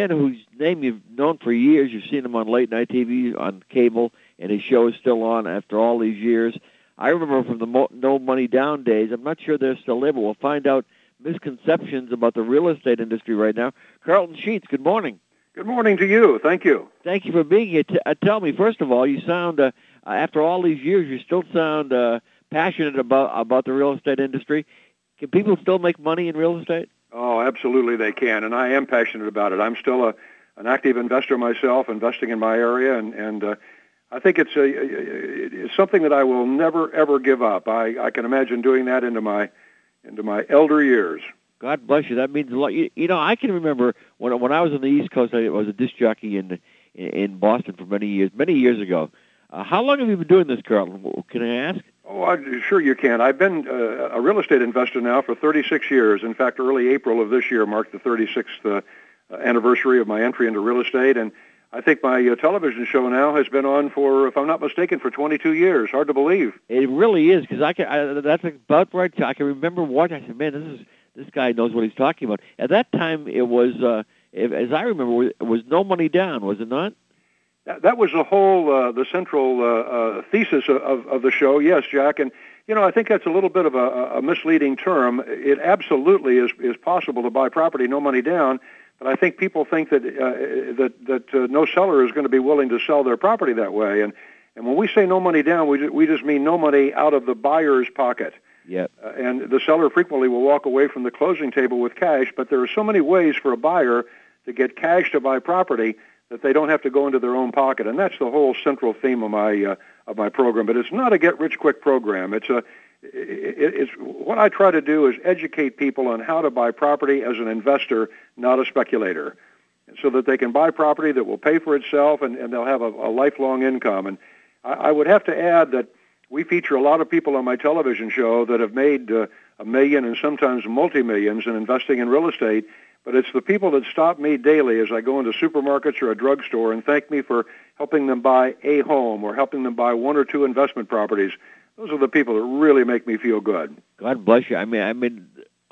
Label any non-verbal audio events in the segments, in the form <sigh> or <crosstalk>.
man whose name you've known for years. You've seen him on late night TV, on cable, and his show is still on after all these years. I remember from the Mo- No Money Down days. I'm not sure they're still there, but we'll find out misconceptions about the real estate industry right now. Carleton Sheets, good morning. Good morning to you. Thank you. Thank you for being here. T- uh, tell me, first of all, you sound, uh, after all these years, you still sound uh, passionate about about the real estate industry. Can people still make money in real estate? Oh, absolutely they can, and I am passionate about it. I'm still a an active investor myself, investing in my area, and and uh, I think it's a it's something that I will never ever give up. I I can imagine doing that into my into my elder years. God bless you. That means a lot. You, you know, I can remember when when I was on the East Coast. I was a disc jockey in in Boston for many years, many years ago. Uh, how long have you been doing this, Carleton? Can I ask? Oh, I, sure you can. I've been uh, a real estate investor now for 36 years. In fact, early April of this year marked the 36th uh, anniversary of my entry into real estate, and I think my uh, television show now has been on for, if I'm not mistaken, for 22 years. Hard to believe. It really is because I can. I, that's about right. I can remember watching. I said, "Man, this is this guy knows what he's talking about." At that time, it was, uh, as I remember, it was no money down, was it not? That, was the whole, uh, the central uh, uh, thesis of, of the show. Yes, Jack, and you know, I think that's a little bit of a, a misleading term. It absolutely is is possible to buy property no money down, but I think people think that uh, that that uh, no seller is going to be willing to sell their property that way. And and when we say no money down, we just, we just mean no money out of the buyer's pocket. Yep. Uh, and the seller frequently will walk away from the closing table with cash, but there are so many ways for a buyer to get cash to buy property that they don't have to go into their own pocket, and that's the whole central theme of my uh, of my program. But it's not a get rich quick program. It's a it, it's what I try to do is educate people on how to buy property as an investor, not a speculator, so that they can buy property that will pay for itself and, and they'll have a, a lifelong income. And I, I would have to add that we feature a lot of people on my television show that have made uh, a million and sometimes multi millions in investing in real estate but it's the people that stop me daily as I go into supermarkets or a drugstore and thank me for helping them buy a home or helping them buy one or two investment properties. Those are the people that really make me feel good. God bless you. I mean, I mean,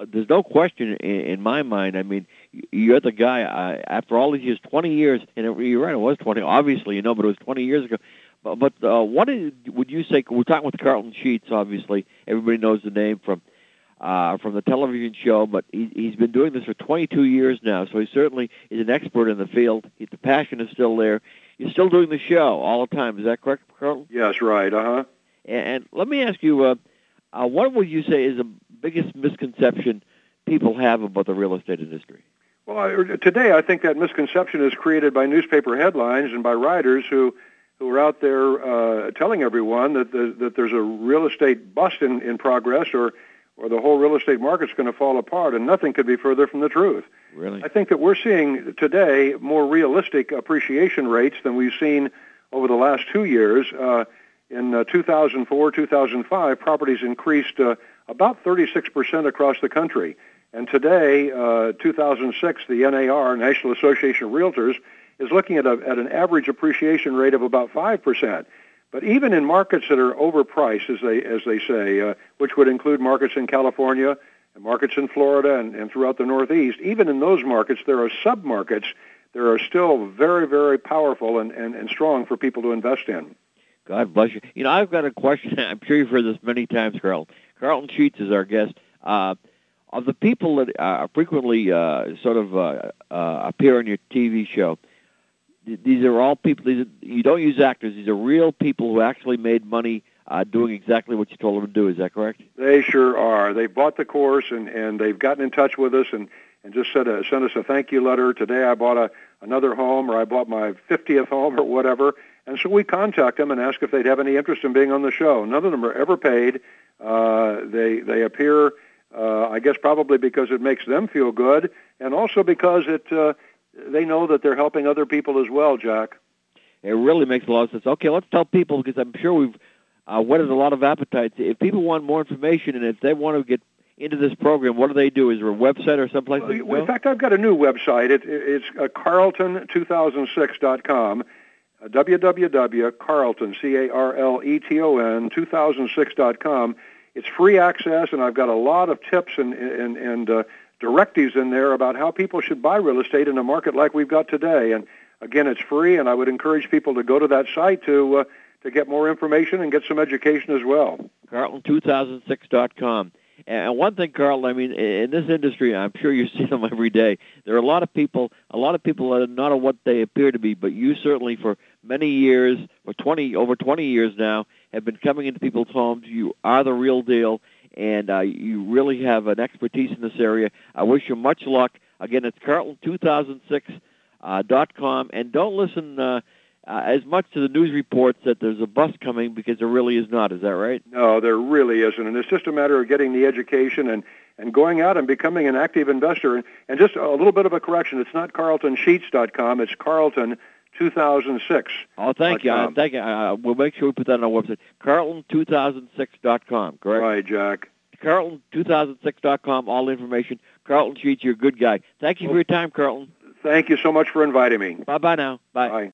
there's no question in, in my mind. I mean, you're the guy. I, after all these years, 20 years, and it, you're right, it was 20. Obviously, you know, but it was 20 years ago. But, but uh, what is, would you say? We're talking with Carleton Sheets. Obviously, everybody knows the name from uh, from the television show, but he, he's been doing this for 22 years now, so he certainly is an expert in the field. He, the passion is still there. You're still doing the show all the time. Is that correct, Carl? Yes, right. Uh huh. And, and let me ask you, uh, uh, what would you say is the biggest misconception people have about the real estate industry? Well, I, today I think that misconception is created by newspaper headlines and by writers who who are out there uh, telling everyone that the, that there's a real estate bust in, in progress or or the whole real estate market's going to fall apart, and nothing could be further from the truth. Really? I think that we're seeing today more realistic appreciation rates than we've seen over the last two years. Uh, in uh, 2004, 2005, properties increased uh, about 36% across the country. And today, uh, 2006, the NAR, National Association of Realtors, is looking at, a, at an average appreciation rate of about 5%. But even in markets that are overpriced, as they as they say, uh, which would include markets in California and markets in Florida and, and throughout the Northeast, even in those markets, there are submarkets that are still very, very powerful and, and, and strong for people to invest in. God bless you. You know, I've got a question. <laughs> I'm sure you've heard this many times, Carl. Carleton Sheets is our guest. Uh, of the people that uh, frequently uh, sort of uh, uh, appear on your TV show, these are all people. These are, you don't use actors. These are real people who actually made money uh, doing exactly what you told them to do. Is that correct? They sure are. They bought the course and and they've gotten in touch with us and and just sent a, sent us a thank you letter. Today I bought a another home or I bought my 50th home or whatever. And so we contact them and ask if they'd have any interest in being on the show. None of them are ever paid. Uh, they they appear, uh, I guess, probably because it makes them feel good, and also because it uh, they know that they're helping other people as well, Jack. It really makes a lot of sense. Okay, let's tell people because I'm sure we've uh, whetted a lot of appetites. If people want more information and if they want to get into this program, what do they do? Is there a website or someplace? Well, in fact, I've got a new website. It, it's uh, Carleton2006.com. Uh, www.carleton, C-A-R-L-E-T-O-N, 2006.com. It's free access, and I've got a lot of tips and, and, and uh, directives in there about how people should buy real estate in a market like we've got today. And again, it's free, and I would encourage people to go to that site to uh, to get more information and get some education as well. Carleton2006.com. And one thing, Carl, I mean, in this industry, I'm sure you <laughs> see them every day. There are a lot of people, a lot of people that are not what they appear to be, but you certainly, for many years, for 20, over 20 years now, have been coming into people's homes. You are the real deal, and uh, you really have an expertise in this area. I wish you much luck. Again, it's Carleton2006.com, uh, dot com, and don't listen. Uh, uh, as much to the news reports that there's a bus coming because there really is not. Is that right? No, there really isn't. And it's just a matter of getting the education and, and going out and becoming an active investor. And, and just a little bit of a correction. It's not carletonsheets.com. It's Carleton 2006. Oh, thank you. Uh, thank you. Uh, we'll make sure we put that on our website. Carleton2006.com, correct? Right, Jack. Carleton2006.com, all the information. Carleton Sheets, you're a good guy. Thank you for your time, Carleton. Thank you so much for inviting me. Bye-bye now. Bye. Bye.